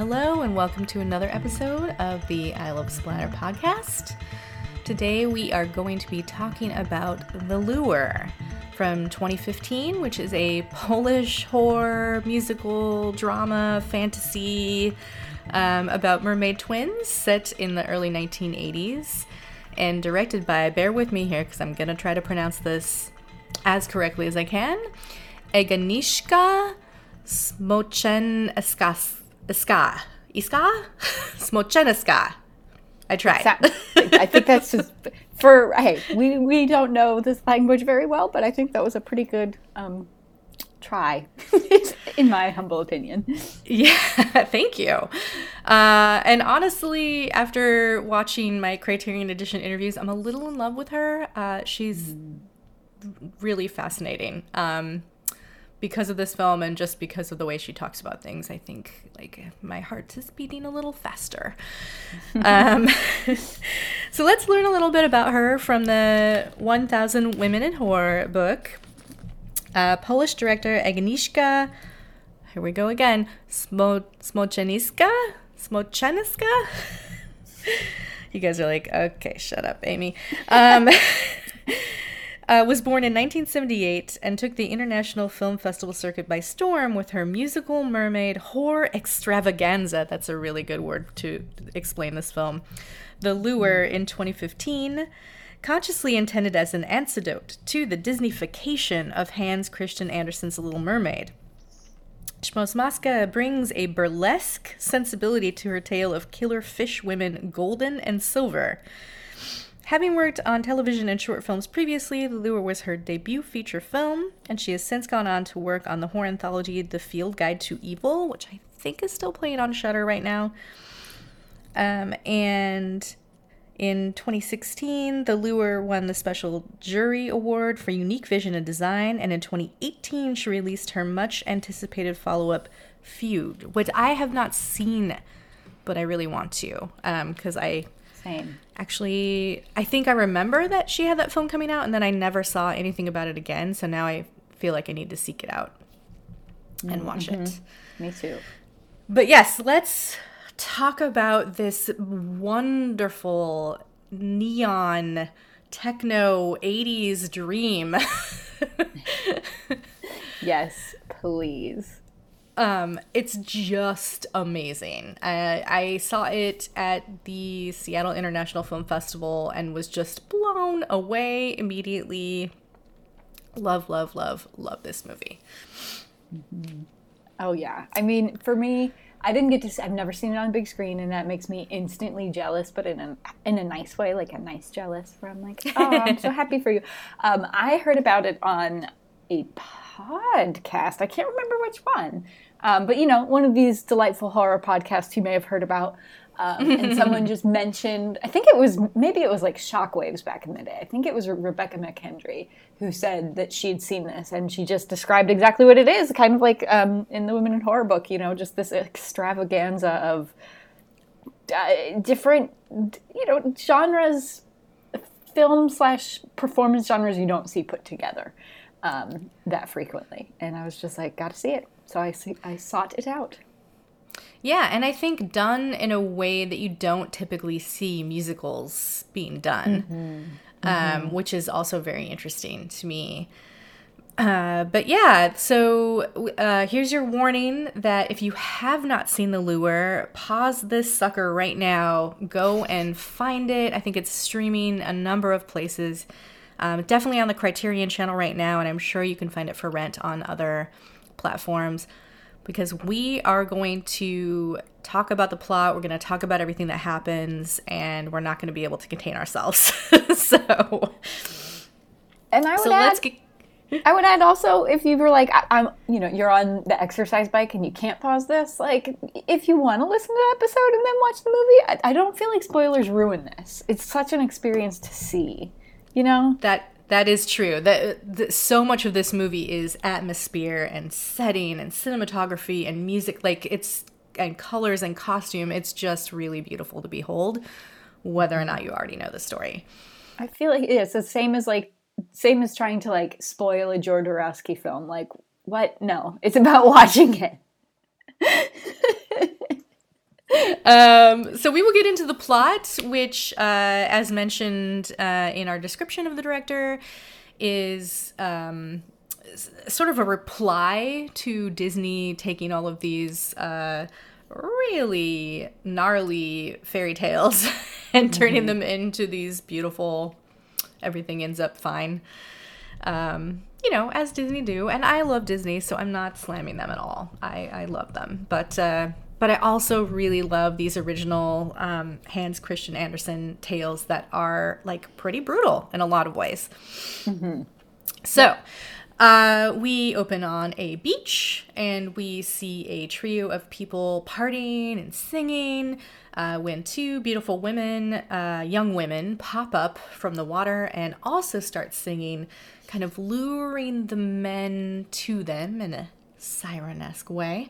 Hello, and welcome to another episode of the I Love Splatter podcast. Today we are going to be talking about The Lure from 2015, which is a Polish horror musical drama fantasy um, about mermaid twins set in the early 1980s and directed by, bear with me here because I'm going to try to pronounce this as correctly as I can, Agnieszka Smoczyńska. Iska. Iska? Smoczyńska. I tried. I think that's just for hey, we we don't know this language very well, but I think that was a pretty good um, try, in my humble opinion. Yeah, thank you. Uh, and honestly, after watching my Criterion Edition interviews, I'm a little in love with her. Uh, she's really fascinating. Um, because of this film and just because of the way she talks about things, I think like my heart is beating a little faster. um, so let's learn a little bit about her from the 1000 Women in Horror book. Uh, Polish director Agnieszka, here we go again, Smo- Smocheniska? Smocheniska? you guys are like, okay, shut up, Amy. Um, uh, was born in 1978 and took the International Film Festival circuit by storm with her musical mermaid horror extravaganza. That's a really good word to explain this film. The Lure in 2015, consciously intended as an antidote to the Disneyfication of Hans Christian Andersen's Little Mermaid. Schmosmaska brings a burlesque sensibility to her tale of killer fish women Golden and Silver Having worked on television and short films previously, The Lure was her debut feature film, and she has since gone on to work on the horror anthology The Field Guide to Evil, which I think is still playing on Shudder right now. Um, and in 2016, The Lure won the Special Jury Award for Unique Vision and Design, and in 2018, she released her much anticipated follow up, Fugue, which I have not seen, but I really want to because um, I same. Actually, I think I remember that she had that film coming out, and then I never saw anything about it again. So now I feel like I need to seek it out and watch mm-hmm. it. Me too. But yes, let's talk about this wonderful neon techno 80s dream. yes, please. Um, it's just amazing. I, I saw it at the Seattle International Film Festival and was just blown away immediately. Love, love, love, love this movie. Mm-hmm. Oh yeah, I mean, for me, I didn't get to. See, I've never seen it on big screen, and that makes me instantly jealous, but in a in a nice way, like a nice jealous. Where I'm like, oh, I'm so happy for you. Um, I heard about it on a podcast. I can't remember which one, um, but you know, one of these delightful horror podcasts you may have heard about. Um, and someone just mentioned, I think it was maybe it was like Shockwaves back in the day. I think it was Rebekah McKendry who said that she'd seen this, and she just described exactly what it is, kind of like um, in the Women in Horror book. You know, just this extravaganza of uh, different, you know, genres, film slash performance genres you don't see put together um, that frequently. And I was just like, got to see it so I I sought it out. Yeah, and I think done in a way that you don't typically see musicals being done, mm-hmm. Um, mm-hmm. which is also very interesting to me. Uh, but yeah, so uh, here's your warning that if you have not seen The Lure, pause this sucker right now. Go and find it. I think it's streaming a number of places. Um, definitely on the Criterion channel right now, and I'm sure you can find it for rent on other platforms because we are going to talk about the plot. We're going to talk about everything that happens, and we're not going to be able to contain ourselves. so, and I would so add, get... I would add also if you were like, I, am you know, you're on the exercise bike and you can't pause this. Like, if you want to listen to the episode and then watch the movie, I, I don't feel like spoilers ruin this. It's such an experience to see. You know that that is true. That, that, so much of this movie is atmosphere and setting and cinematography and music. Like it's and colors and costume. It's just really beautiful to behold, whether or not you already know the story. I feel like it's the same as like same as trying to like spoil a Jodorowsky film. Like what? No, it's about watching it. um, so we will get into the plot, which, uh, as mentioned uh, in our description of the director, is um, sort of a reply to Disney taking all of these uh, really gnarly fairy tales and turning mm-hmm. them into these beautiful, everything ends up fine. Um, you know, as Disney do, and I love Disney, so I'm not slamming them at all. I, I love them, but uh, but I also really love these original um, Hans Christian Andersen tales that are like pretty brutal in a lot of ways. Mm-hmm. So. Uh, we open on a beach and we see a trio of people partying and singing uh, when two beautiful women, uh, young women, pop up from the water and also start singing, kind of luring the men to them in a siren esque way.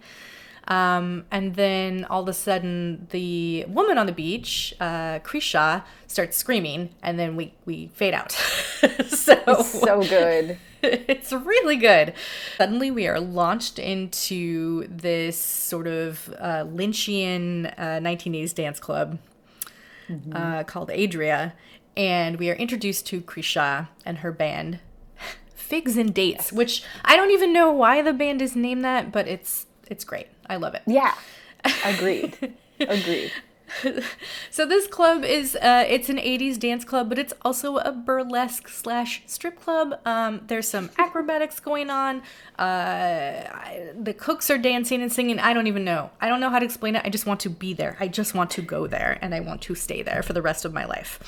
Um, and then all of a sudden, the woman on the beach, uh, Krysia, starts screaming, and then we, we fade out. so it's so good. It's really good. Suddenly, we are launched into this sort of uh, Lynchian uh, 1980s dance club mm-hmm. uh, called Adria, and we are introduced to Krysia and her band, Figs and Dates, which I don't even know why the band is named that, but it's it's great. I love it. Yeah. Agreed. Agreed. so this club is uh, it's an 80s dance club but it's also a burlesque slash strip club um, there's some acrobatics going on uh, I, the cooks are dancing and singing i don't even know i don't know how to explain it i just want to be there i just want to go there and i want to stay there for the rest of my life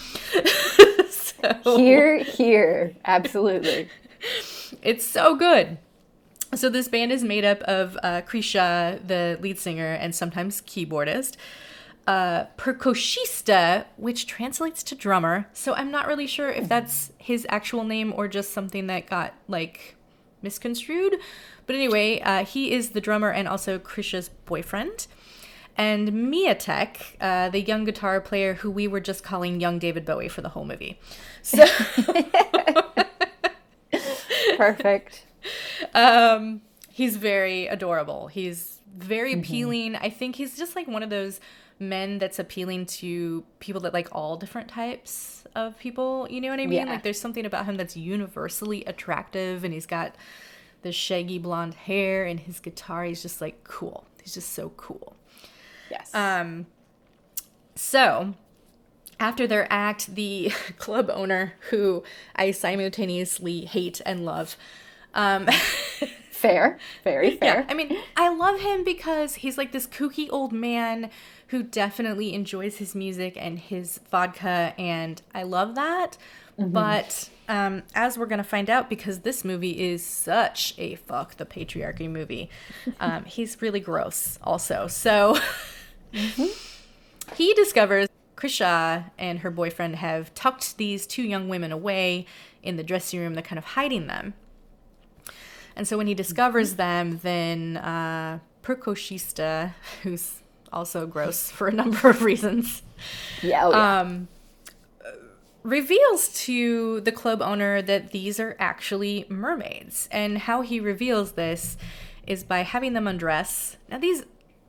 so, here here absolutely it's so good so this band is made up of uh, Krysia, the lead singer and sometimes keyboardist, uh, which translates to drummer. So I'm not really sure if that's his actual name or just something that got like misconstrued. But anyway, uh, he is the drummer and also Krysia's boyfriend. And Mietek, uh, the young guitar player who we were just calling young David Bowie for the whole movie. So perfect. um, he's very adorable. He's very mm-hmm. appealing. I think he's just like one of those men that's appealing to people that like all different types of people. You know what I mean? Yeah. Like there's something about him that's universally attractive and he's got the shaggy blonde hair and his guitar. He's just like cool. He's just so cool. Yes. Um so after their act, the club owner, who I simultaneously hate and love, um, fair, very fair. Yeah, I mean, I love him because he's like this kooky old man who definitely enjoys his music and his vodka, and I love that. Mm-hmm. But um, as we're gonna find out, because this movie is such a fuck the patriarchy movie, um, he's really gross also. So mm-hmm. he discovers Krysia and her boyfriend have tucked these two young women away in the dressing room. They're kind of hiding them. And so when he discovers them, then uh, who's also gross for a number of reasons, yeah, oh, yeah. Um, reveals to the club owner that these are actually mermaids. And how he reveals this is by having them undress. Now, these,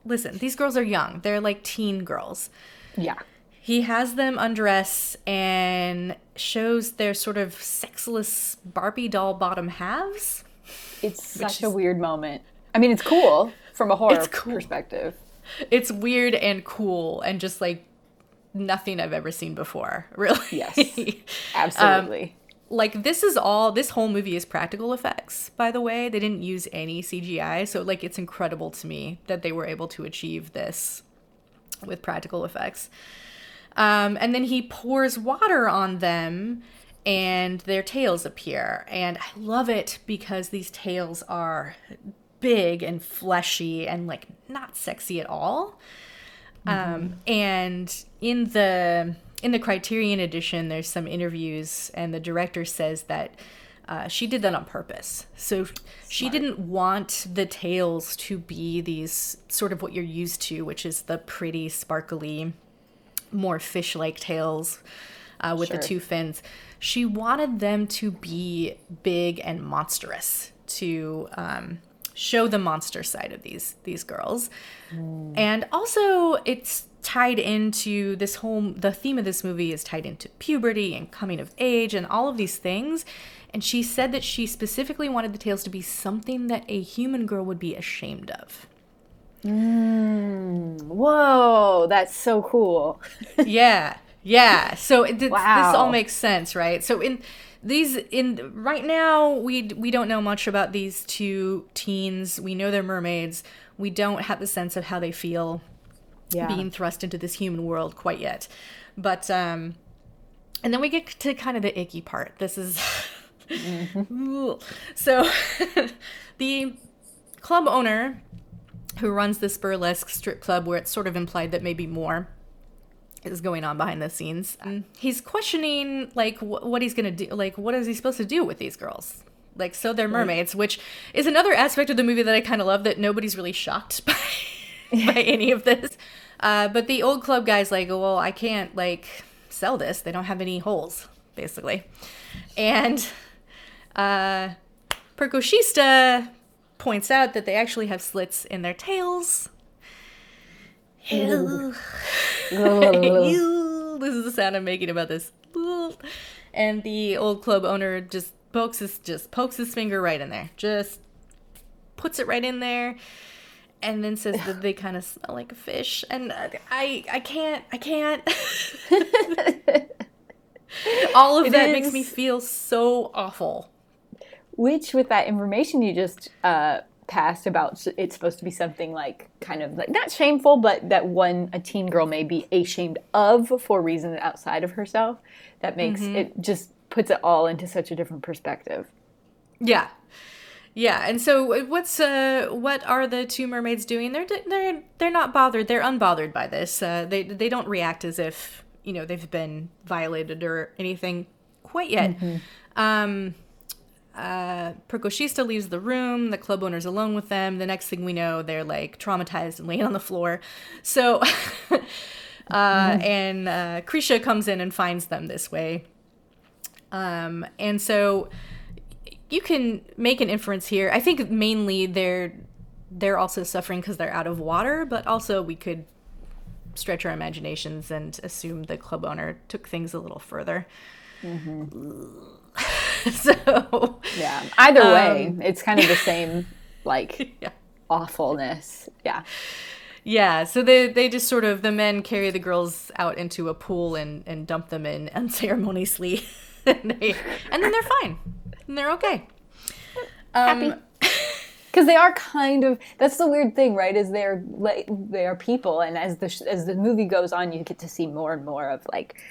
listen, these girls are young, they're like teen girls. Yeah. He has them undress and shows their sort of sexless Barbie doll bottom halves. It's such is, a weird moment. I mean, it's cool from a horror cool. perspective. It's weird and cool and just like nothing I've ever seen before, really. Yes. Absolutely. Um, like this is all this whole movie is practical effects by the way they didn't use any cgi so like it's incredible to me that they were able to achieve this with practical effects um, and then he pours water on them and their tails appear. And I love it because these tails are big and fleshy and like not sexy at all. Mm-hmm. Um, and in the in the Criterion edition, there's some interviews, and the director says that uh, she did that on purpose. So Smart. she didn't want the tails to be these sort of what you're used to, which is the pretty, sparkly, more fish-like tails uh, with sure. the two fins she wanted them to be big and monstrous to um, show the monster side of these these girls, mm. and also it's tied into this whole the theme of this movie is tied into puberty and coming of age and all of these things and she said that she specifically wanted the tails to be something that a human girl would be ashamed of Mm, whoa, that's so cool. yeah yeah so th- Wow. this all makes sense right so in these in right now we we don't know much about these two teens we know they're mermaids we don't have the sense of how they feel Yeah. being thrust into this human world quite yet. But um and then we get to kind of the icky part. This is so the club owner who runs this burlesque strip club where it's sort of implied that maybe more is going on behind the scenes. Um, he's questioning like wh- what he's going to do like what is he supposed to do with these girls? Like so they're mermaids, which is another aspect of the movie that I kind of love that nobody's really shocked by by any of this. Uh, but the old club guy's like, well, I can't like sell this. They don't have any holes, basically. And uh, Perkusista points out that they actually have slits in their tails. Ew. Ew. this is the sound I'm making about this. And the old club owner just pokes his just pokes his finger right in there. Just puts it right in there and then says that they kind of smell like a fish and i i can't i can't all of It that makes me feel so awful Which, with that information you just uh, passed about, it's supposed to be something like kind of like not shameful, but that one a teen girl may be ashamed of for reasons outside of herself. That makes it just puts it all into such a different perspective. yeah. Yeah and so what's uh what are the two mermaids doing? They're they're they're not bothered they're unbothered by this. Uh they they don't react as if you know they've been violated or anything quite yet. Um uh, Perkusista leaves the room. The club owner's alone with them. The next thing we know, they're like traumatized and laying on the floor. So, uh, and uh, Krysia comes in and finds them this way. Um, and so you can make an inference here. I think mainly they're they're also suffering because they're out of water, but also we could stretch our imaginations and assume the club owner took things a little further. so Yeah. Either way, it's kind of the same like yeah. awfulness. Yeah. Yeah, so they they just sort of the men carry the girls out into a pool and and dump them in unceremoniously, and they and then they're fine, and they're okay. Um, Happy. because they are kind of that's the weird thing right is they're like they are people and as the sh- as the movie goes on you get to see more and more of like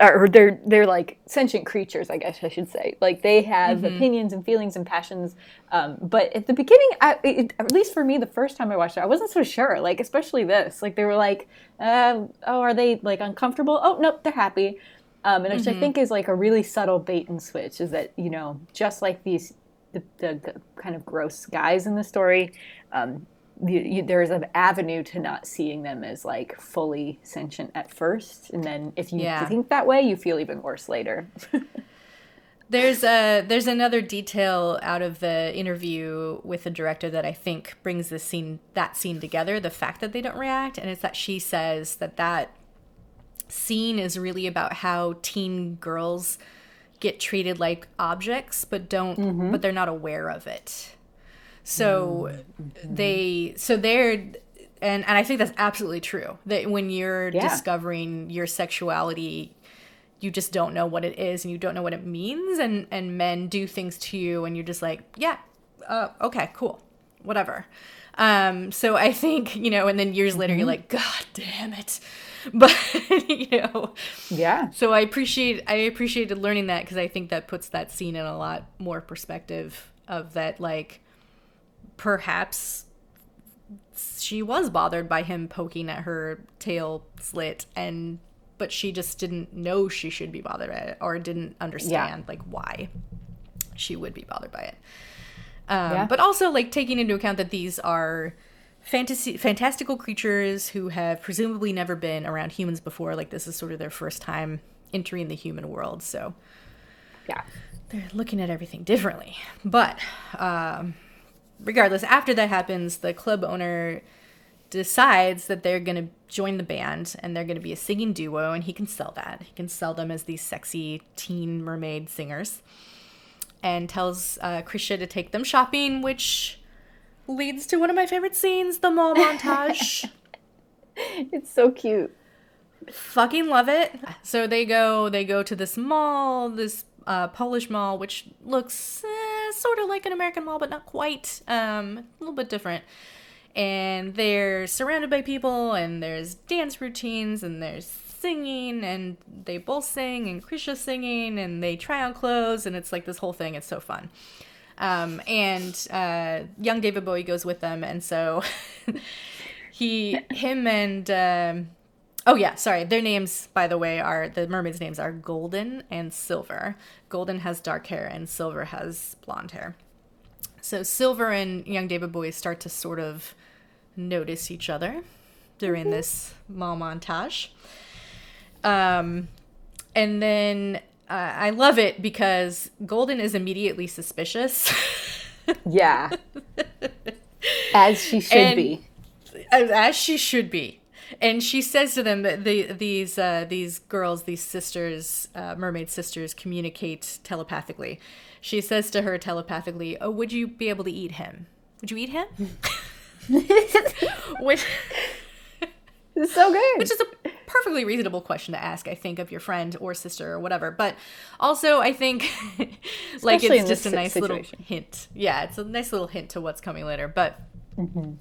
or they're they're like sentient creatures i guess i should say. Like they have opinions and feelings and passions um, but at the beginning I, it, at least for me the first time i watched it i wasn't so sure like especially this. Like they were like uh, oh are they like uncomfortable? Oh nope they're happy. Um, and which I think is like a really subtle bait and switch is that you know just like these the, the, the kind of gross guys in the story, um, you, you, there is an avenue to not seeing them as like fully sentient at first, and then if you Yeah. think that way, you feel even worse later. There's a there's another detail out of the interview with the director that I think brings this scene that scene together. The fact that they don't react, and it's that she says that that scene is really about how teen girls get treated like objects, but don't mm-hmm. but they're not aware of it. So they so they're and and I think that's absolutely true. That when you're Yeah. discovering your sexuality, you just don't know what it is and you don't know what it means and and men do things to you and you're just like yeah uh, okay cool whatever um so i think you know and then years later you're like god damn it but you know yeah, so i appreciate i appreciated learning that because i think that puts that scene in a lot more perspective of that like perhaps she was bothered by him poking at her tail slit and but she just didn't know she should be bothered by it or didn't understand like why she would be bothered by it um, Yeah. but also like taking into account that these are fantasy fantastical creatures who have presumably never been around humans before like this is sort of their first time entering the human world so yeah, they're looking at everything differently. But um, regardless, after that happens, the club owner decides that they're going to join the band and they're going to be a singing duo and he can sell that. He can sell them as these sexy teen mermaid singers and tells uh, Krysia to take them shopping, which leads to one of my favorite scenes, the mall montage. it's so cute. Fucking love it. So they go they go to this mall, this uh, Polish mall, which looks eh, sort of like an American mall, but not quite. Um, a little bit different and they're surrounded by people and there's dance routines and there's singing and they both sing and Krysia singing and they try on clothes and it's like this whole thing. It's so fun. Um, and uh, young David Bowie goes with them, and so he, him, and um, oh yeah, sorry, their names by the way are the mermaids' names are Golden and Silver. Golden has dark hair and Silver has blonde hair. So Silver and young David Bowie start to sort of notice each other during mm-hmm. this mall montage. Um, and then uh, I love it because Golden is immediately suspicious. yeah. As she should and, be. As she should be. And she says to them that the, these uh, these girls, these sisters, uh, mermaid sisters, communicate telepathically. She says to her telepathically, "Oh, would you be able to eat him? Would you eat him?" which is so good. Which is a perfectly reasonable question to ask, I think, of your friend or sister or whatever. But also, I think like it's just a nice situation. little hint. Yeah, it's a nice little hint to what's coming later. But. Mm-hmm.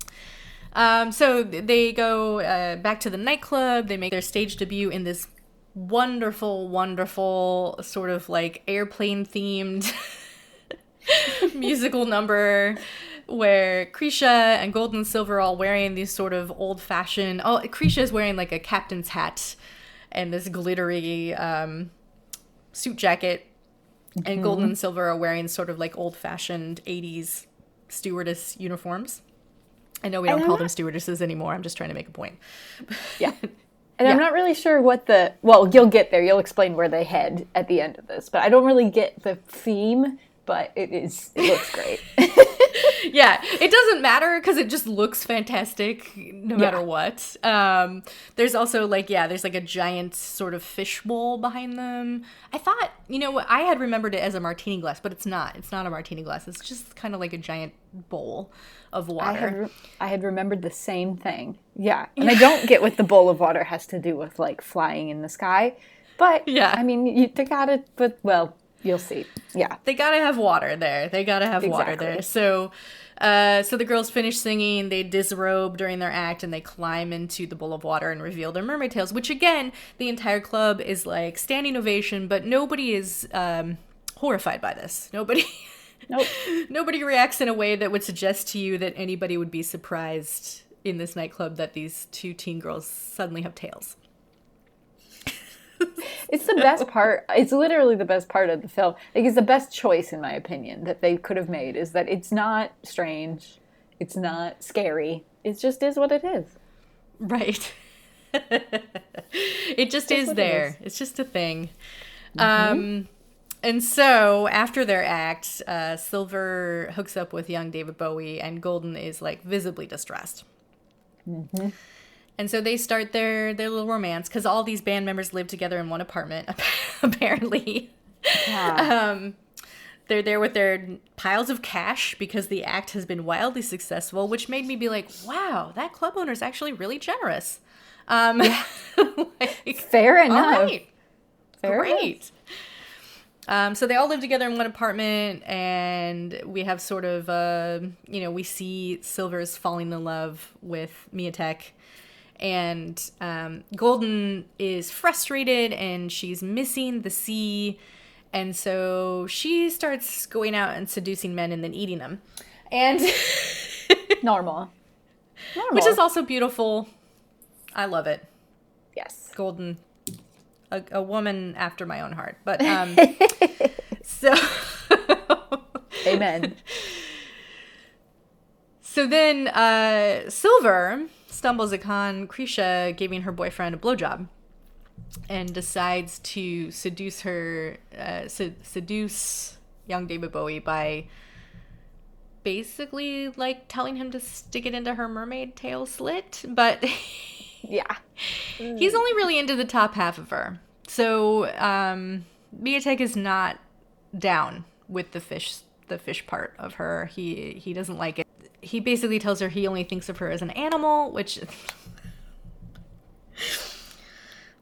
Um, so they go uh, back to the nightclub. They make their stage debut in this wonderful, wonderful sort of like airplane themed musical number where Krysia and Gold and Silver are all wearing these sort of old fashioned. Oh, Krysia is wearing like a captain's hat and this glittery um, suit jacket, mm-hmm. and Gold and Silver are wearing sort of like old fashioned 80s stewardess uniforms. I know we don't call them stewardesses anymore. I'm just trying to make a point. Yeah. And yeah. I'm not really sure what the well, you'll get there. You'll explain where they head at the end of this, but I don't really get the theme. But it is it looks great. yeah, it doesn't matter because it just looks fantastic no matter what. Um, there's also like yeah, there's like a giant sort of fish bowl behind them. I thought you know I had remembered it as a martini glass, but it's not. It's not a martini glass. It's just kind of like a giant bowl of water. I had, re- I had remembered the same thing. Yeah, and I don't get what the bowl of water has to do with like flying in the sky. But yeah, I mean, you they got it. But well, You'll see. Yeah. They gotta have water there. They gotta have exactly. water there. So uh, so the girls finish singing, they disrobe during their act, and they climb into the bowl of water and reveal their mermaid tails, which again, the entire club is like standing ovation, but nobody is um, horrified by this. Nobody. Nope. nobody reacts in a way that would suggest to you that anybody would be surprised in this nightclub that these two teen girls suddenly have tails it's the best part. It's literally the best part of the film. Like it's the best choice in my opinion that they could have made is that it's not strange, it's not scary. It just is what it is. Right. it just is there. It is. It's just a thing. Mm-hmm. Um and so after their act, uh, Silver hooks up with young David Bowie, and Golden is like visibly distressed. Mm-hmm. And so they start their their little romance because all these band members live together in one apartment, apparently. Yeah. um, they're there with their piles of cash because the act has been wildly successful, which made me be like, "Wow, that club owner is actually really generous." Um, yeah. like, Fair enough. Right. Fair Great. Um, so they all live together in one apartment, and we have sort of, uh, you know, we see Silver's falling in love with Mietek and um, Golden is frustrated and she's missing the sea. And so she starts going out and seducing men and then eating them. And normal. normal. Which is also beautiful. I love it. Yes. Golden. A, a woman after my own heart. But um so Amen. So then uh Silver stumbles upon Krysia giving her boyfriend a blowjob and decides to seduce her, uh, seduce young David Bowie by basically like telling him to stick it into her mermaid tail slit, but Yeah. he's only really into the top half of her. So um, Mietek is not down with the fish the fish part of her. He he doesn't like it. He basically tells her he only thinks of her as an animal, which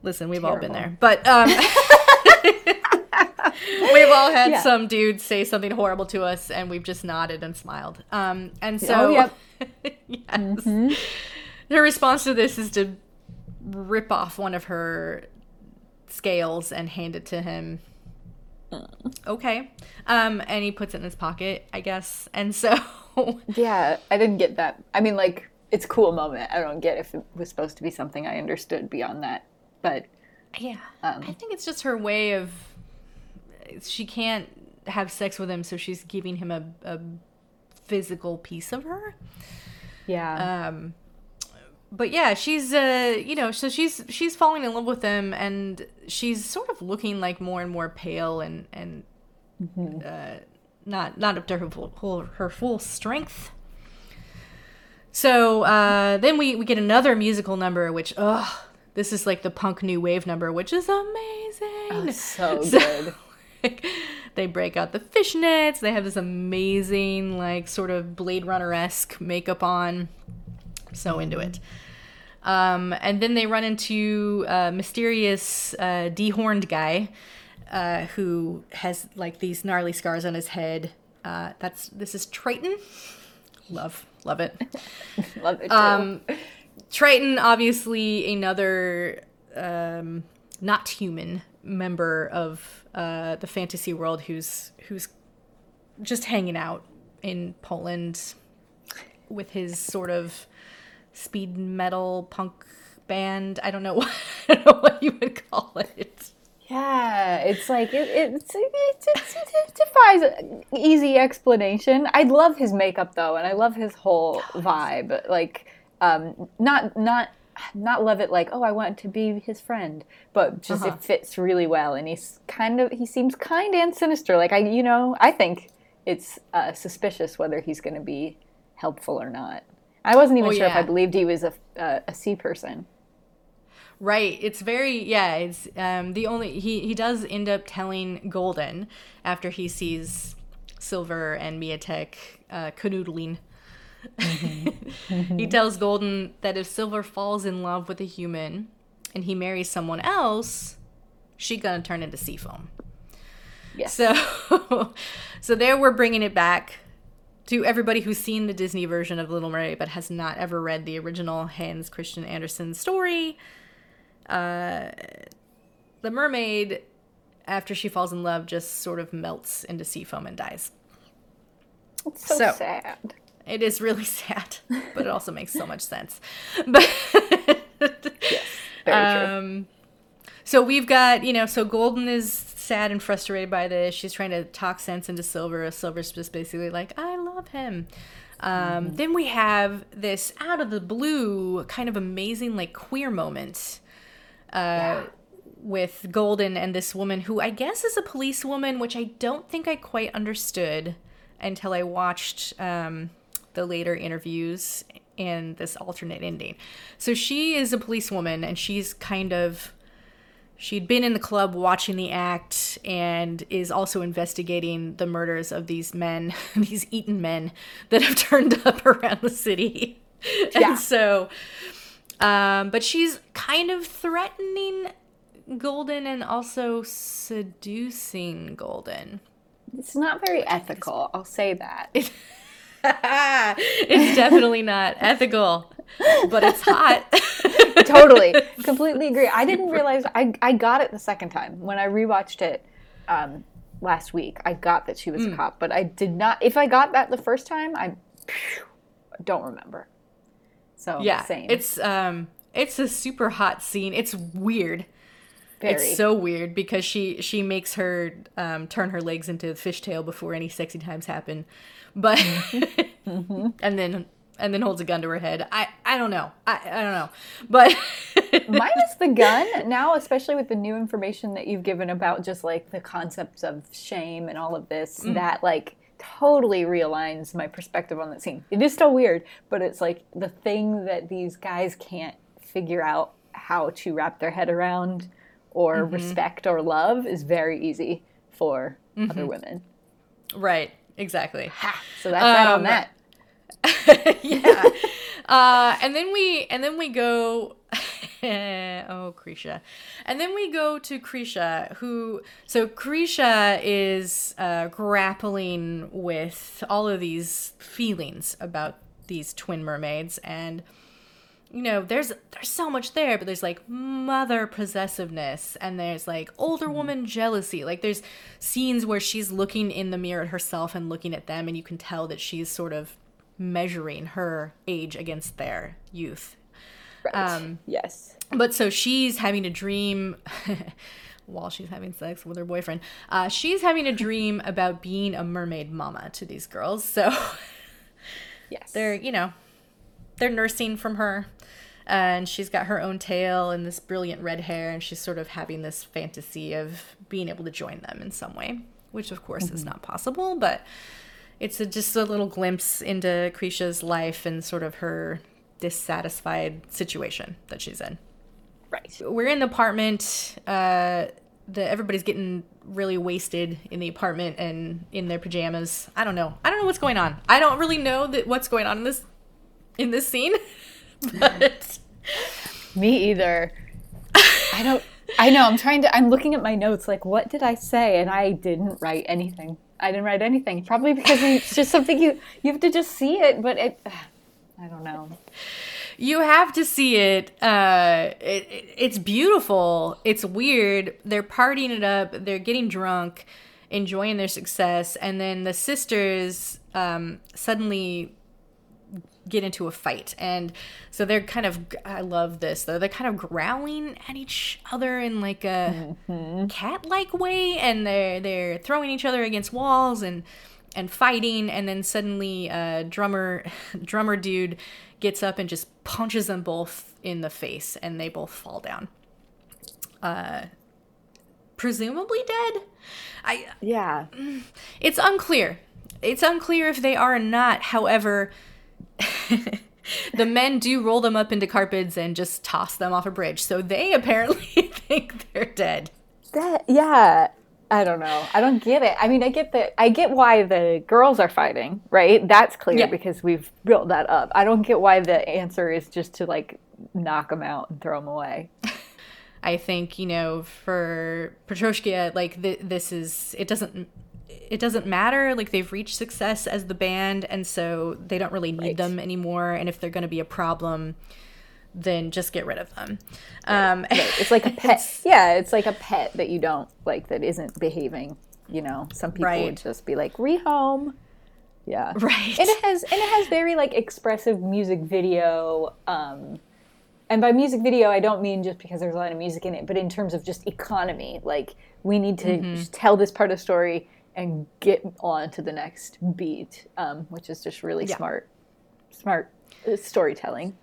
listen, we've all been there. But um we've all had Yeah. some dude say something horrible to us and we've just nodded and smiled. Um and so Oh, yep. yes. Her response to this is to rip off one of her scales and hand it to him. Okay. Um, and he puts it in his pocket, I guess. And so, Yeah, I didn't get that. I mean, like, it's a cool moment. I don't get if it was supposed to be something I understood beyond that. But yeah, Um. I think it's just her way of. She can't have sex with him, so she's giving him a, a physical piece of her. yeah. Um, but yeah, she's uh, you know, so she's she's falling in love with him, and she's sort of looking like more and more pale and and uh, not not up to her full, her full strength. So uh, then we we get another musical number, which ugh, this is like the punk new wave number, which is amazing. Oh, so So- good. like, they break out the fishnets. They have this amazing, like, sort of Blade Runner esque makeup on. So into it. Um, and then they run into a mysterious uh, dehorned guy uh, who has like these gnarly scars on his head. Uh, that's this is Triton. Love, love it. Love it too. Um, Triton, obviously another um, not human member of uh, the fantasy world who's who's just hanging out in Poland with his sort of speed metal punk band. I don't know what, I don't know what you would call it. yeah, it's like it, it's, it's, it's, it defies easy explanation. I love his makeup though, and I love his whole vibe. Like, um, not not not love it like oh I want to be his friend, but just Uh-huh. it fits really well, and he's kind of he seems kind and sinister. Like I you know I think it's uh, suspicious whether he's going to be helpful or not. I wasn't even Oh, sure if I believed he was a a, a sea person. Right. It's very yeah. It's um the only he he does end up telling Golden after he sees Silver and Mietek uh, canoodling. he tells Golden that if Silver falls in love with a human and he marries someone else, she gonna turn into sea foam. Yes. So, so there we're bringing it back to everybody who's seen the Disney version of Little Mermaid but has not ever read the original Hans Christian Andersen story. Uh, the mermaid, after she falls in love, just sort of melts into sea foam and dies. It's so, So- sad. It is really sad, but it also makes so much sense. But Very true. So we've got, you know, so Golden is sad and frustrated by this. She's trying to talk sense into Silver. Silver's just basically like, I love him. Um, Then we have this out of the blue kind of amazing, like, queer moment uh, with Golden and this woman who I guess is a policewoman, which I don't think I quite understood until I watched um, the later interviews and this alternate ending. So she is a policewoman and she's kind of she'd been in the club watching the act and is also investigating the murders of these men, these eaten men that have turned up around the city. Yeah. And so um, but she's kind of threatening Golden and also seducing Golden. It's not very ethical. I'll say that. it's definitely not ethical, but it's hot. totally, completely agree. I didn't realize I I got it the second time when I rewatched it um, last week. I got that she was Hmm. a cop, but I did not. If I got that the first time, I don't remember. So yeah, same. it's um, it's a super hot scene. It's weird. very It's so weird because she she makes her um, turn her legs into a fishtail before any sexy times happen, but and then and then holds a gun to her head. I I don't know. I I don't know, but minus the gun now, especially with the new information that you've given about just like the concepts of shame and all of this. Mm. That like totally realigns my perspective on that scene. It is still weird, but it's like the thing that these guys can't figure out how to wrap their head around or mm-hmm. respect or love is very easy for mm-hmm. other women. Right, exactly. Ha! So that's um, that on that. yeah. uh, and then we and then we go oh Krysia. And then we go to Krysia who so Krysia is uh, grappling with all of these feelings about these twin mermaids and you know there's there's so much there but there's like mother possessiveness and there's like older mm-hmm. woman jealousy like there's scenes where she's looking in the mirror at herself and looking at them and you can tell that she's sort of measuring her age against their youth. Right. Um, yes. But so she's having a dream while she's having sex with her boyfriend. Uh, she's having a dream about being a mermaid mama to these girls. So yes, they're you know they're nursing from her. And she's got her own tail and this brilliant red hair, and she's sort of having this fantasy of being able to join them in some way, which of course mm-hmm. is not possible, but it's a, just a little glimpse into Krysia's life and sort of her dissatisfied situation that she's in. Right. We're in the apartment. Uh, the everybody's getting really wasted in the apartment and in their pajamas. I don't know. I don't know what's going on. I don't really know that what's going on in this in this scene. but me either. I don't. I know. I'm trying to. I'm looking at my notes. Like, what did I say? And I didn't write anything. I didn't write anything. Probably because it's just something you you have to just see it. But it, I don't know. You have to see it. Uh, it, it. It's beautiful. It's weird. They're partying it up. They're getting drunk, enjoying their success, and then the sisters um, suddenly get into a fight. And so they're kind of I love this though. They're kind of growling at each other in like a mm-hmm. cat-like way and they're they're throwing each other against walls and and fighting and then suddenly uh drummer drummer dude gets up and just punches them both in the face and they both fall down. Uh presumably dead. I Yeah. It's unclear. It's unclear if they are or not. However, the men do roll them up into carpets and just toss them off a bridge. So they apparently think they're dead. That yeah. I don't know. I don't get it. I mean, I get that. I get why the girls are fighting, right? That's clear yeah. because we've built that up. I don't get why the answer is just to like knock them out and throw them away. I think you know for Petrushka, like th- this is it doesn't it doesn't matter. Like they've reached success as the band, and so they don't really need right. them anymore. And if they're going to be a problem, then just get rid of them. Right. Um, right. It's like a pet. yeah, it's like a pet that you don't like that isn't behaving. You know, some people would just be like rehome. Yeah, right. And it has and it has very like expressive music video. Um, and by music video, I don't mean just because there's a lot of music in it, but in terms of just economy. Like we need to mm-hmm. tell this part of the story and get on to the next beat, um, which is just really yeah. smart, smart uh, storytelling.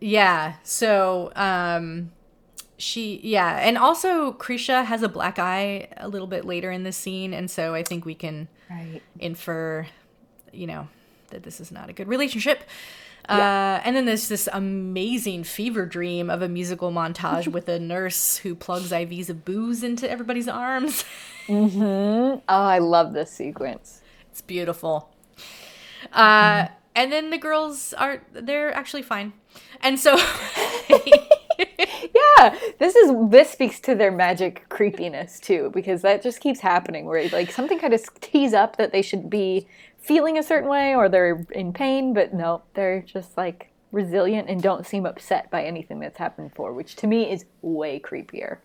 Yeah. So, um, she, yeah. And also, Krysia has a black eye a little bit later in the scene. And so I think we can right. infer, you know, that this is not a good relationship. Yeah. Uh, and then there's this amazing fever dream of a musical montage with a nurse who plugs IVs of booze into everybody's arms. Mm-hmm. Oh, I love this sequence. It's beautiful. Uh, mm. And then the girls are they're actually fine, and so. yeah, this is this speaks to their magic creepiness too, because that just keeps happening. Where like something kind of tees up that they should be feeling a certain way or they're in pain, but no, they're just like resilient and don't seem upset by anything that's happened before, which to me is way creepier.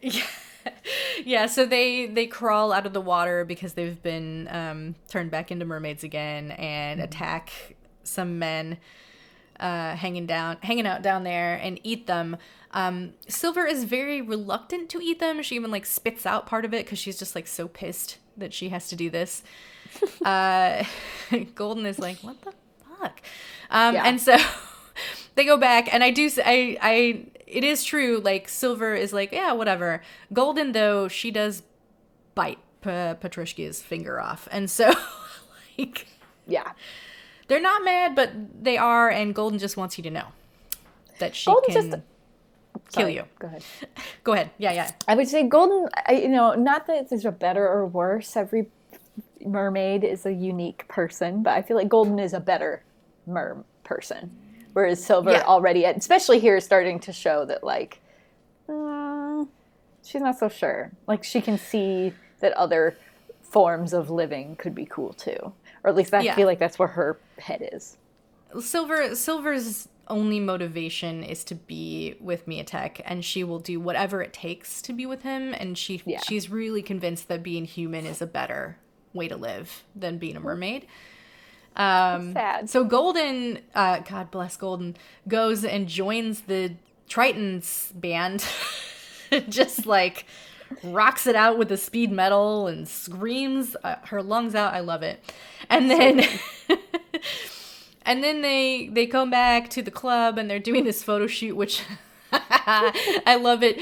Yeah. yeah, so they they crawl out of the water because they've been um, turned back into mermaids again and mm-hmm. attack some men uh, hanging down, hanging out down there, and eat them. Um, Silver is very reluctant to eat them. She even like spits out part of it because she's just like so pissed that she has to do this. uh, Golden is like, what the fuck? Um, yeah. And so they go back, and I do. I I it is true. Like Silver is like, yeah, whatever. Golden though, she does bite P- Petrushka's finger off, and so like Yeah. they're not mad, but they are, and Golden just wants you to know that she Golden can just- kill Sorry, you. Go ahead. Go ahead. Yeah, yeah. I would say golden. I, you know, not that there's a better or worse. Every mermaid is a unique person, but I feel like golden is a better mer person, whereas silver Yeah. already, especially here, is starting to show that like uh, she's not so sure. Like she can see that other forms of living could be cool too, or at least I Yeah. feel like that's where her head is. Silver Silver's only motivation is to be with Mietek, and she will do whatever it takes to be with him. And she Yeah. she's really convinced that being human is a better way to live than being a mermaid. Um, sad. So Golden, uh, God bless Golden, goes and joins the Tritons band, just like rocks it out with the speed metal and screams uh, her lungs out. I love it. And then and then they they come back to the club and they're doing this photo shoot which I love it.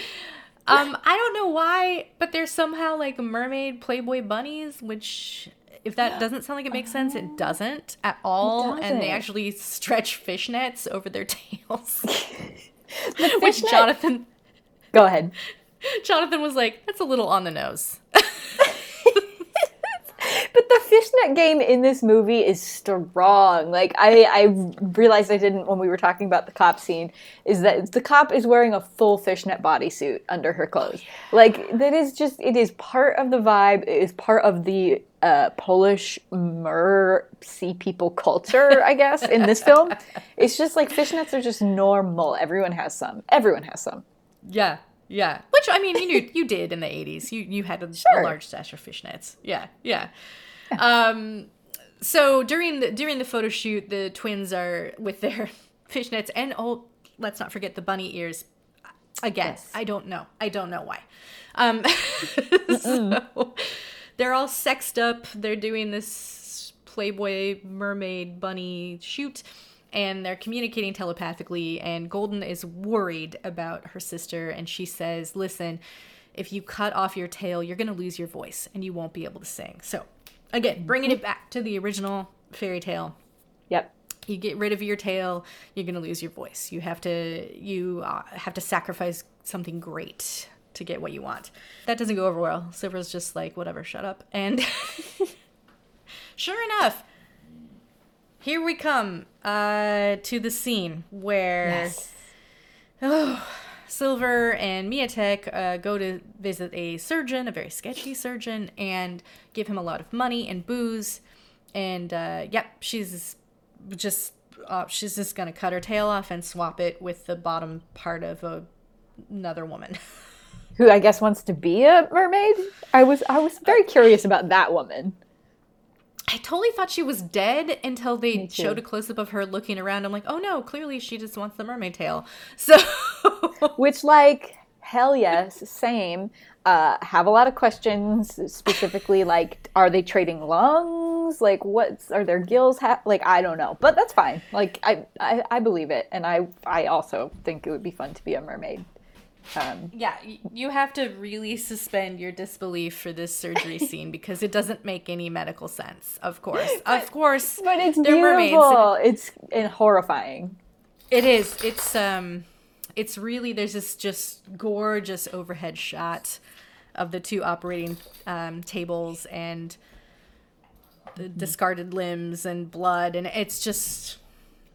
Um I don't know why, but they're somehow like mermaid playboy bunnies which if that doesn't sound like it makes sense, it doesn't at all. And they actually stretch fishnets over their tails. The which Jonathan Go ahead. Jonathan was like, that's a little on the nose. But the fishnet game in this movie is strong. Like I, I realized I didn't when we were talking about the cop scene. Is that the cop is wearing a full fishnet bodysuit under her clothes? Like that is just it is part of the vibe. It is part of the uh, Polish mer sea people culture, I guess. In this film, it's just like fishnets are just normal. Everyone has some. Everyone has some. Yeah, yeah. Which I mean, you knew you did in the eighties. You you had a, Sure. a large stash of fishnets. Yeah, yeah. Um, so during the during the photo shoot, the twins are with their fishnets, and oh, let's not forget the bunny ears. Again, Yes. I don't know. I don't know why. Um, so they're all sexed up. They're doing this Playboy mermaid bunny shoot, and they're communicating telepathically. And Golden is worried about her sister, and she says, "Listen, if you cut off your tail, you're going to lose your voice, and you won't be able to sing." So, again, bringing it back to the original fairy tale. Yep. you get rid of your tail you're going to lose your voice. You have to you uh, have to sacrifice something great to get what you want. That doesn't go over well. Silver's just like whatever shut up. And sure enough here we come uh, to the scene where Silver and Mietek uh, go to visit a surgeon, a very sketchy surgeon, and give him a lot of money and booze. And uh, yep, she's just uh, she's just gonna cut her tail off and swap it with the bottom part of a, another woman. Who I guess wants to be a mermaid. I was I was very curious about that woman. I totally thought she was dead until they showed a close up of her looking around. I'm like, oh no, clearly she just wants the mermaid tail. So Which, like, hell yes, same. Uh, have a lot of questions, specifically, like, are they trading lungs? Like, what's, are their gills? Ha- like, I don't know. But that's fine. Like, I, I, I believe it. And I, I also think it would be fun to be a mermaid. Um, Yeah, you have to really suspend your disbelief for this surgery scene because it doesn't make any medical sense. Of course, of course, but it's beautiful. It's and horrifying. It is. It's um, it's really there's this just gorgeous overhead shot of the two operating um, tables and the discarded limbs and blood, and it's just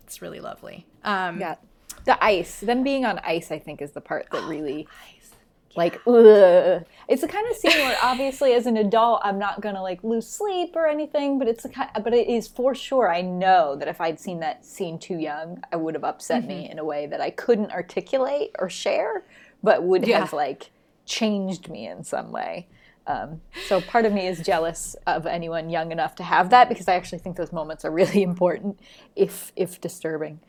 it's really lovely. Um, Yeah. The ice, them being on ice, I think, is the part that really. like ugh. it's the kind of scene where obviously as an adult i'm not gonna like lose sleep or anything but it's the kind but it is for sure i know that if i'd seen that scene too young i would have upset me Mm-hmm. in a way that i couldn't articulate or share but would Yeah. have like changed me in some way um, so part of me is jealous of anyone young enough to have that because i actually think those moments are really important if if disturbing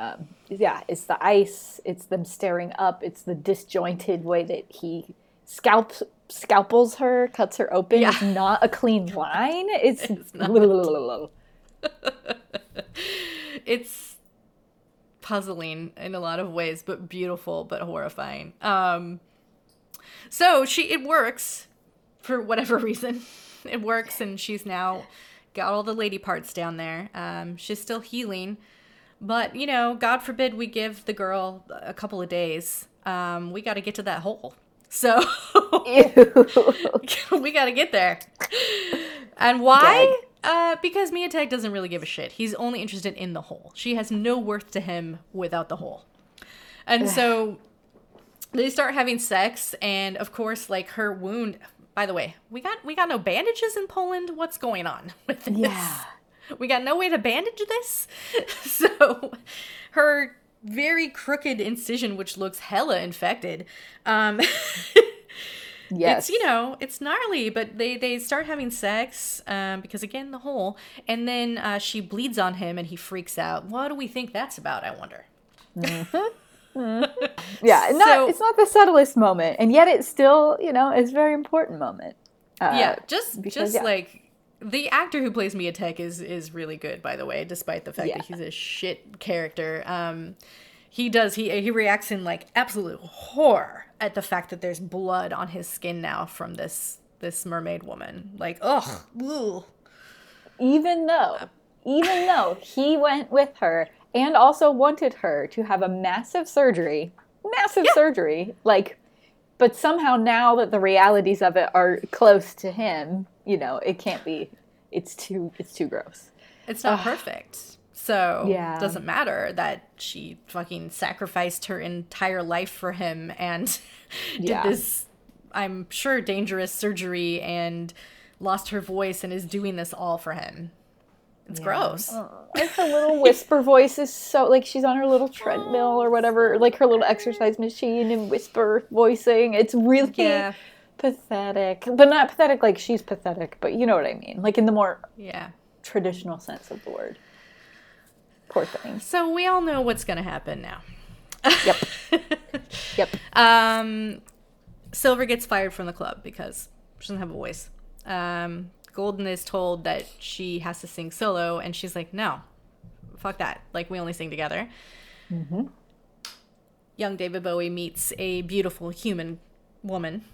um, yeah, it's the ice, it's them staring up, it's the disjointed way that he scalps scalpels her, cuts her open. It's not a clean line. It's, It's not. it's puzzling in a lot of ways, but beautiful, but horrifying. Um, so she it works. for whatever reason, it works, and she's now got all the lady parts down there. Um, she's still healing, but you know, God forbid we give the girl a couple of days. Um, we got to get to that hole. So we got to get there. And why? Uh, because Mietek doesn't really give a shit. He's only interested in the hole. She has no worth to him without the hole. And so they start having sex, and of course, like her wound. By the way, we got we got no bandages in Poland. What's going on with this? Yeah. We got no way to bandage this. so her very crooked incision, which looks hella infected. Um, Yes. it's you know it's gnarly, but they they start having sex um, because again the hole, and then uh, she bleeds on him and he freaks out. What do we think that's about? I wonder. yeah. and Not, So- it's not the subtlest moment, and yet it's still, you know, it's a very important moment. Uh, yeah, just because, just yeah. like the actor who plays Mietek is is really good, by the way, despite the fact Yeah. that he's a shit character. Um, he does he he reacts in like absolute horror at the fact that there's blood on his skin now from this this mermaid woman. Like, ugh, ugh. even though even though he went with her and also wanted her to have a massive surgery massive surgery like but somehow now that the realities of it are close to him you know it can't be it's too it's too gross It's not perfect. So Yeah. it doesn't matter that she fucking sacrificed her entire life for him and did Yeah. this I'm sure dangerous surgery and lost her voice and is doing this all for him. It's gross. like her little whisper voice is so like she's on her little treadmill or whatever like her little exercise machine and whisper voicing it's really Yeah. Pathetic but not pathetic like she's pathetic but you know what i mean like in the more Yeah. traditional sense of the word poor thing So we all know what's going to happen now. yep yep Um, Silver gets fired from the club because she doesn't have a voice. Um, Golden is told that she has to sing solo, and she's like, "No, fuck that. Like we only sing together." Mm-hmm. Young David Bowie meets a beautiful human woman.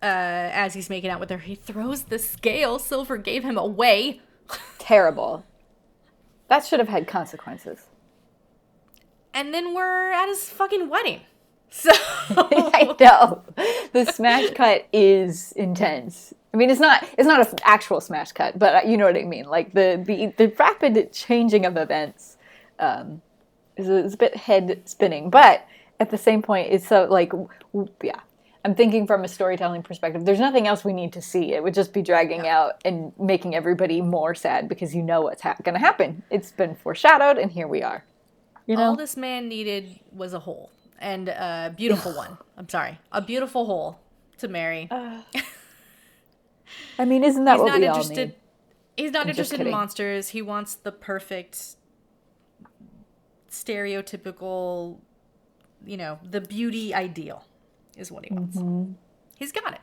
Uh, as he's making out with her, he throws the scale Silver gave him away. terrible that should have had consequences and then we're at his fucking wedding. So I know. The smash cut is intense. I mean, it's not it's not an actual smash cut, but uh, you know what I mean. Like the the, the rapid changing of events um, is, a, is a bit head spinning, but at the same point, it's so like yeah. I'm thinking from a storytelling perspective. There's nothing else we need to see. It would just be dragging out and making everybody more sad because you know what's ha- going to happen. It's been foreshadowed, and here we are. You know, all this man needed was a hole and a beautiful one. I'm sorry, a beautiful hole to marry. Uh. I mean, isn't that he's what not we all interested. need? He's not I'm interested in monsters. He wants the perfect, stereotypical, you know, the beauty ideal is what he wants. He's got it.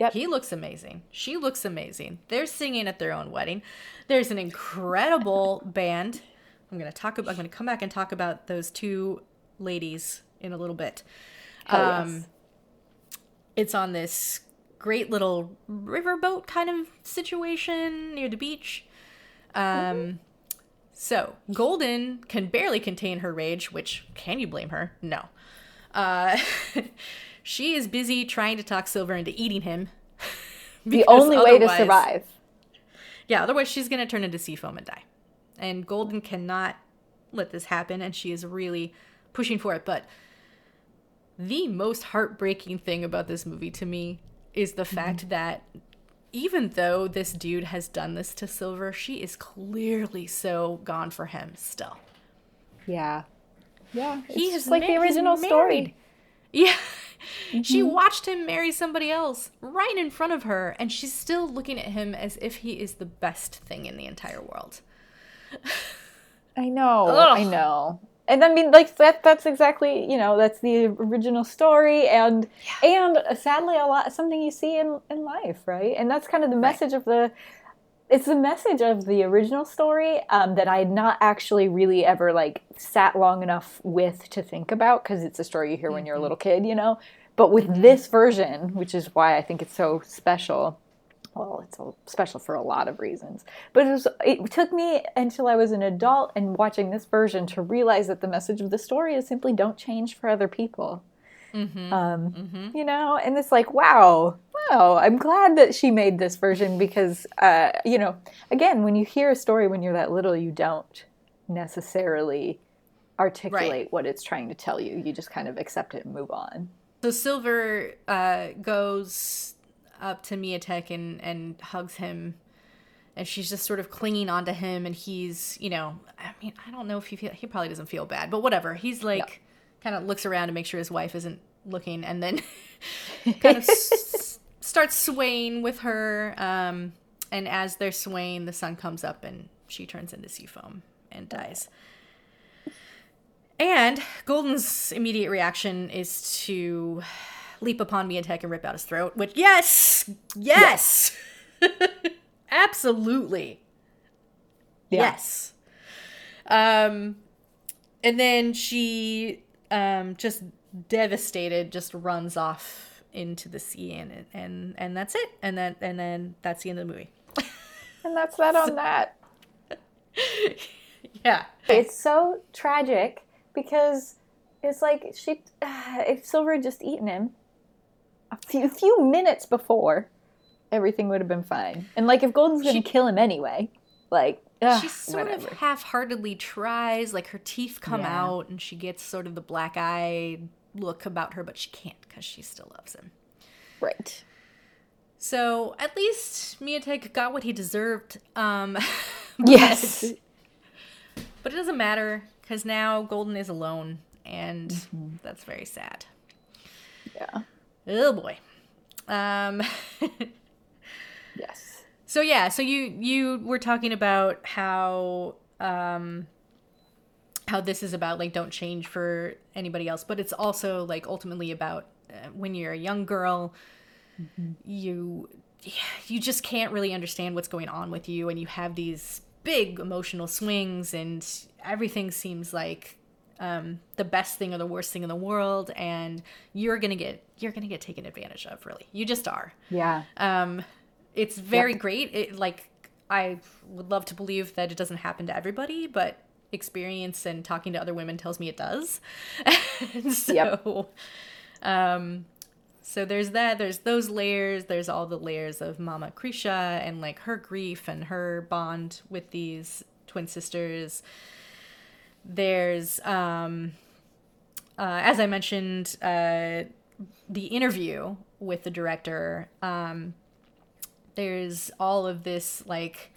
Yep. He looks amazing. She looks amazing. They're singing at their own wedding. There's an incredible band. I'm gonna talk. About, I'm gonna come back and talk about those two ladies in a little bit. Hell Um, yes. It's on this great little riverboat kind of situation near the beach. Um, so Golden can barely contain her rage, which can you blame her? No. Uh, she is busy trying to talk Silver into eating him. the only way to survive. Yeah, otherwise she's gonna turn into sea foam and die. And Golden cannot let this happen, and she is really pushing for it. But the most heartbreaking thing about this movie to me is the fact that even though this dude has done this to Silver, she is clearly so gone for him still. Yeah. Yeah. It's He is like the original story. Yeah. She Mm-hmm. watched him marry somebody else right in front of her, and she's still looking at him as if he is the best thing in the entire world. I know. Ugh. I know. And I mean, like that. That's exactly you know that's the original story, and and uh, sadly a lot something you see in in life, right? And that's kind of the message of the. It's the message of the original story um, that I had not actually really ever like sat long enough with to think about because it's a story you hear when you're a little kid, you know. But with this version, which is why I think it's so special, well, it's special for a lot of reasons. But it, was, it took me until I was an adult and watching this version to realize that the message of the story is simply don't change for other people. Mm-hmm. Um, mm-hmm. You know, and it's like, wow, wow, I'm glad that she made this version because, uh, you know, again, when you hear a story when you're that little, you don't necessarily articulate Right. what it's trying to tell you. You just kind of accept it and move on. So Silver uh, goes up to Mietek and, and hugs him. And she's just sort of clinging onto him. And he's, you know, I mean, I don't know if he feel, he probably doesn't feel bad, but whatever. He's like, kind of looks around to make sure his wife isn't looking. And then kind of s- starts swaying with her. Um, and as they're swaying, the sun comes up and she turns into sea foam and dies. And Golden's immediate reaction is to leap upon Mietek and rip out his throat, which, yes, yes, absolutely, Yeah. yes. Um, and then she, um, just devastated, just runs off into the sea, and and and that's it. And then and then that's the end of the movie. And that's that on that. Yeah. It's so tragic because it's like she, if Silver had just eaten him a few, few minutes before, everything would have been fine. And like if Golden's going She- kill him anyway, like ugh, she sort whatever. of half-heartedly tries like her teeth come Yeah. out and she gets sort of the black eye look about her but she can't because she still loves him right. so at least Mietek got what he deserved um Yes. but, but it doesn't matter because now golden is alone and Mm-hmm. that's very sad Yeah. oh boy um Yes. So yeah, so you you were talking about how um how this is about like don't change for anybody else, but it's also like ultimately about uh, when you're a young girl, you you just can't really understand what's going on with you and you have these big emotional swings and everything seems like um, the best thing or the worst thing in the world and you're gonna get you're gonna get taken advantage of really. You just are. Yeah. um, it's very great. It like I would love to believe that it doesn't happen to everybody, but experience and talking to other women tells me it does. So, Yep. um, so there's that. There's those layers. There's all the layers of Mama Krysia and like her grief and her bond with these twin sisters. There's um, uh, as I mentioned, uh, the interview with the director. Um, there's all of this like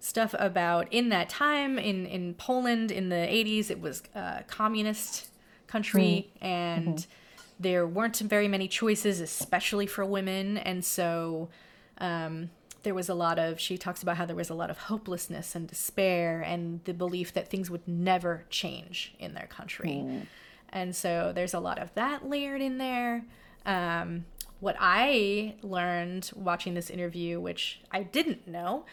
stuff about in that time in in Poland in the 80s it was a communist country and there weren't very many choices especially for women and so um, there was a lot of she talks about how there was a lot of hopelessness and despair and the belief that things would never change in their country. And so there's a lot of that layered in there. Um, what i learned watching this interview which i didn't know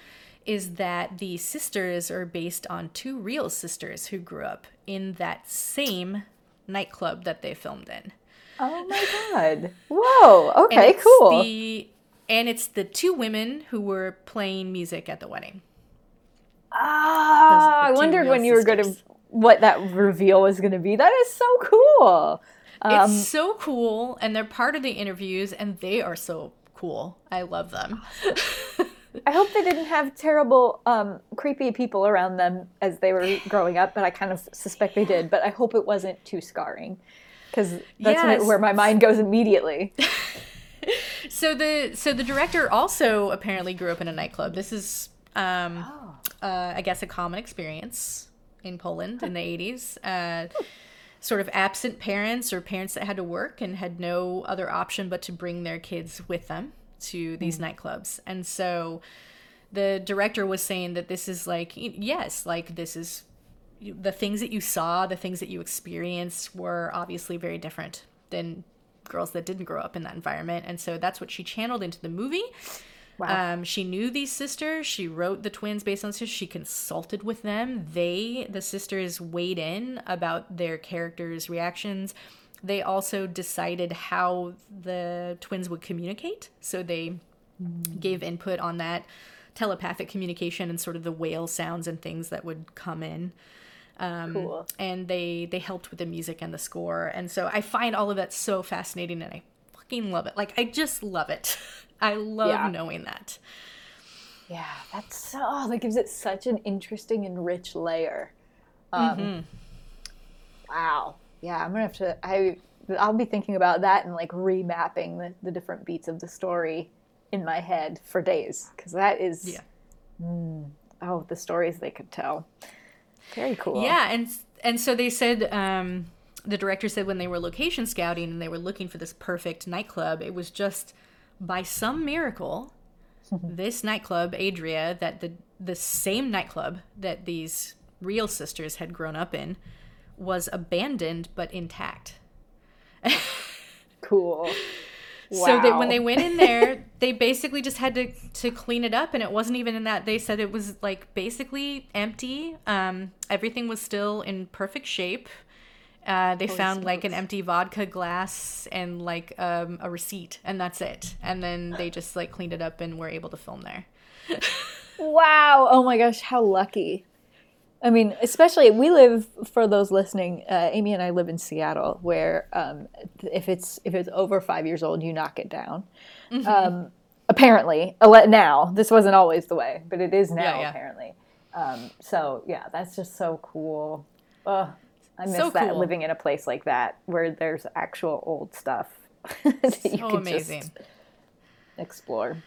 is that the sisters are based on two real sisters who grew up in that same nightclub that they filmed in Oh my god. Whoa. Okay. it's Cool. the and it's the two women who were playing music at the wedding Ah, I wondered when you were going to what that reveal was going to be. That is so cool. Um, it's so cool and they're part of the interviews and they are so cool i love them I hope they didn't have terrible, um, creepy people around them as they were growing up, but I kind of suspect they did. But I hope it wasn't too scarring, because that's it- Yes. where my mind goes immediately. So the so the director also apparently grew up in a nightclub. This is um Oh. uh, I guess a common experience in Poland in the 80s. Uh, sort of absent parents or parents that had to work and had no other option but to bring their kids with them to these mm. nightclubs. And so the director was saying that this is like yes, like this is the things that you saw, the things that you experienced were obviously very different than girls that didn't grow up in that environment. And so that's what she channeled into the movie. Wow. Um, she knew these sisters. She wrote the twins based on sisters. She consulted with them. They, the sisters, weighed in about their characters' reactions. they also decided how the twins would communicate. So they gave input on that telepathic communication and sort of the whale sounds and things that would come in. Um, Cool. And they they helped with the music and the score, and so I find all of that so fascinating, and I fucking love it. Like I just love it. I love Yeah. knowing that. Yeah, that's so oh, that gives it such an interesting and rich layer. Um, Wow. Yeah, I'm gonna have to. I I'll be thinking about that and like remapping the, the different beats of the story in my head for days because that is Yeah. oh the stories they could tell. Very cool. Yeah, and and so they said um, the director said when they were location scouting and they were looking for this perfect nightclub, it was just by some miracle this nightclub, Adria, that the the same nightclub that these real sisters had grown up in, was abandoned but intact. Cool. So that when they went in there, they basically just had to to clean it up, and it wasn't even in that. They said it was like basically empty. Um, everything was still in perfect shape. Uh, they found like an empty vodka glass and like um, a receipt, and that's it. And then they just like cleaned it up and were able to film there. Wow. Oh my gosh, how lucky. I mean, especially we live for those listening. Uh, Amy and I live in Seattle, where um, if it's if it's over five years old, you knock it down. Mm-hmm. Um, apparently, now this wasn't always the way, but it is now Yeah, yeah. apparently. Um, so yeah, that's just so cool. Ugh, I miss So that cool. living in a place like that where there's actual old stuff that you can amazing. just explore.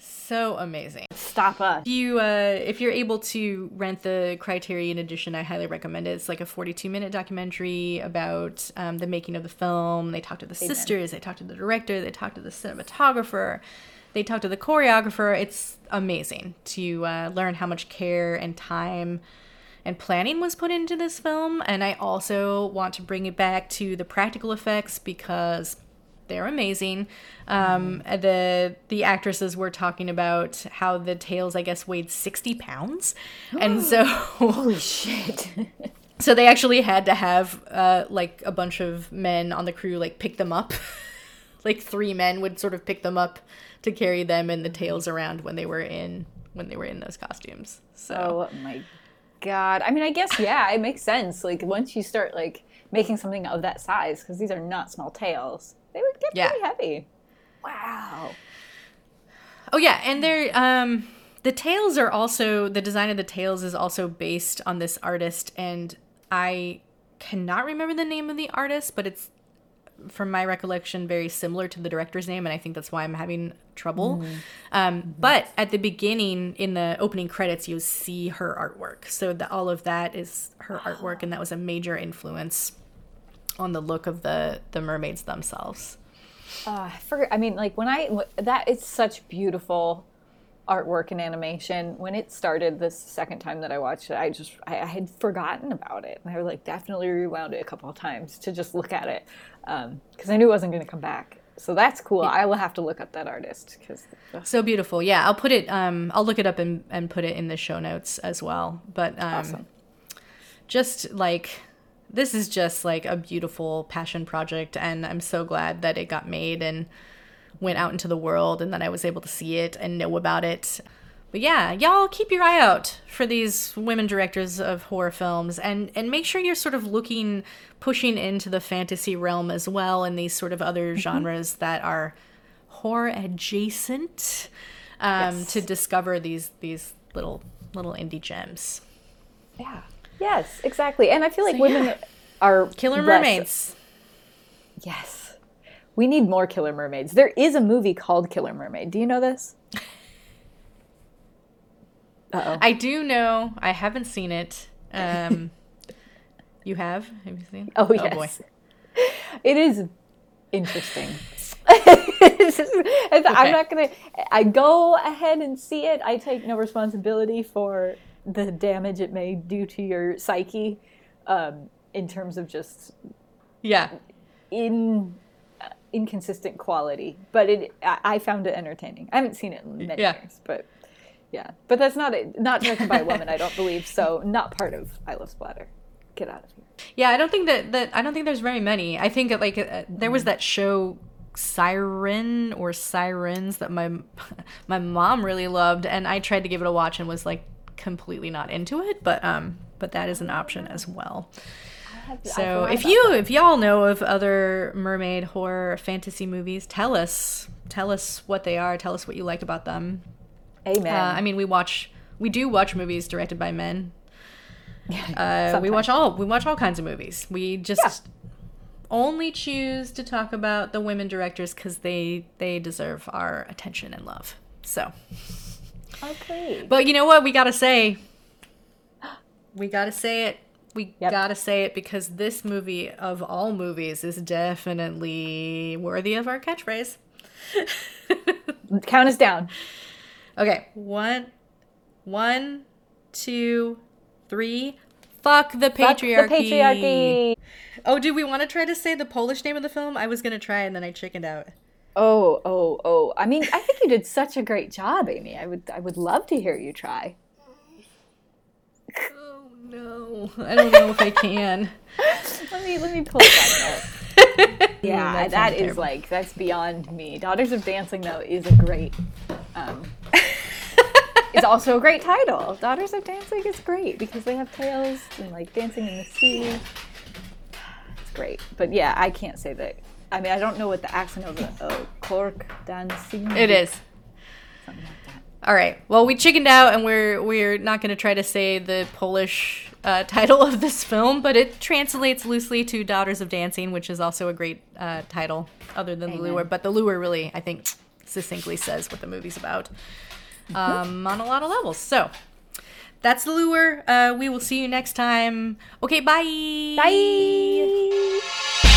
So amazing. Stop us. If you uh, if you're able to rent the Criterion edition, I highly recommend it. It's like a 42 minute documentary about um, the making of the film. They talk to the sisters, they talk to the director, they talk to the cinematographer, they talk to the choreographer. It's amazing to uh, learn how much care and time and planning was put into this film. And I also want to bring it back to the practical effects because they're amazing. Um, the the actresses were talking about how the tails, I guess, weighed sixty pounds, and so Holy shit. so they actually had to have uh, like a bunch of men on the crew like pick them up. like three men would sort of pick them up to carry them and the tails around when they were in when they were in those costumes. So Oh my god. I mean, I guess yeah, it makes sense. Like once you start like making something of that size, because these are not small tails, they would get Yeah. pretty heavy. Wow. Oh yeah, and they're um the tails are also the design of the tails is also based on this artist and I cannot remember the name of the artist, but it's from my recollection very similar to the director's name and I think that's why I'm having trouble. Um, but at the beginning in the opening credits you see her artwork. So the, all of that is her artwork and that was a major influence on the look of the the mermaids themselves. Uh, I forget. I mean, like when I that it's such beautiful artwork and animation. When it started this second time that I watched it, I just I, I had forgotten about it, and I was like definitely rewound it a couple of times to just look at it because I knew it wasn't going to come back. So that's cool. I will have to look up that artist because So beautiful. Yeah, I'll put it um I'll look it up and, and put it in the show notes as well. But um awesome. just like this is just like a beautiful passion project and I'm so glad that it got made and went out into the world and that I was able to see it and know about it. But yeah, y'all keep your eye out for these women directors of horror films and and make sure you're sort of looking pushing into the fantasy realm as well and these sort of other genres that are horror adjacent um, Yes. to discover these these little little indie gems. Yeah. Yes, exactly. And I feel like So, women yeah. are Killer less- Mermaids. Yes. We need more Killer Mermaids. There is a movie called Killer Mermaid. Do you know this? Uh oh. I do know. I haven't seen it. Um, you have? Have you seen? Oh, yes. boy. It is interesting. It's just- it's- I'm not gonna. I go ahead and see it. I take no responsibility for the damage it may do to your psyche, um, in terms of just Yeah. in inconsistent quality. But it, I, found it entertaining. I haven't seen it in many Yeah. years, but yeah. But that's not a, not directed by a woman, I don't believe. So not part of I Love Splatter. Get out of here. Yeah, I don't think that that I don't think there's very many. I think like uh, there was that show Siren or Sirens that my my mom really loved, and I tried to give it a watch and was like completely not into it. But um, but that is an option as well. So if you if y'all know of other mermaid horror fantasy movies, tell us tell us what they are. Tell us what you liked about them. Amen. Uh, I mean, we watch we do watch movies directed by men. Uh, we watch all we watch all kinds of movies. We just only choose to talk about the women directors because they they deserve our attention and love. So, okay. but you know what? We gotta say, we gotta say it. We Yep. gotta say it because this movie of all movies is definitely worthy of our catchphrase. Count us down. Okay, one, one, two, three. Fuck the patriarchy. Fuck. The patriarchy. Oh, do we want to try to say the Polish name of the film? I was gonna try and then I chickened out. Oh, oh, oh. I mean, I think you did such a great job, Amy. I would I would love to hear you try. No, I don't know if I can. Let me let me pull that up. Yeah, that that sounds is terrible. like that's beyond me. Daughters of Dancing though is a great um it's also a great title. Daughters of Dancing is great because they have tails and like dancing in the sea. It's great. But yeah, I can't say that. I mean, I don't know what the accent of the oh, Cork dancing. It is. Something that. All right. Well, we chickened out, and we're we're not going to try to say the Polish uh, title of this film, but it translates loosely to "Daughters of Dancing," which is also a great uh, title, other than the lure. But the lure really, I think, succinctly says what the movie's about um, on a lot of levels. So that's the lure. Uh, we will see you next time. Okay. Bye. Bye.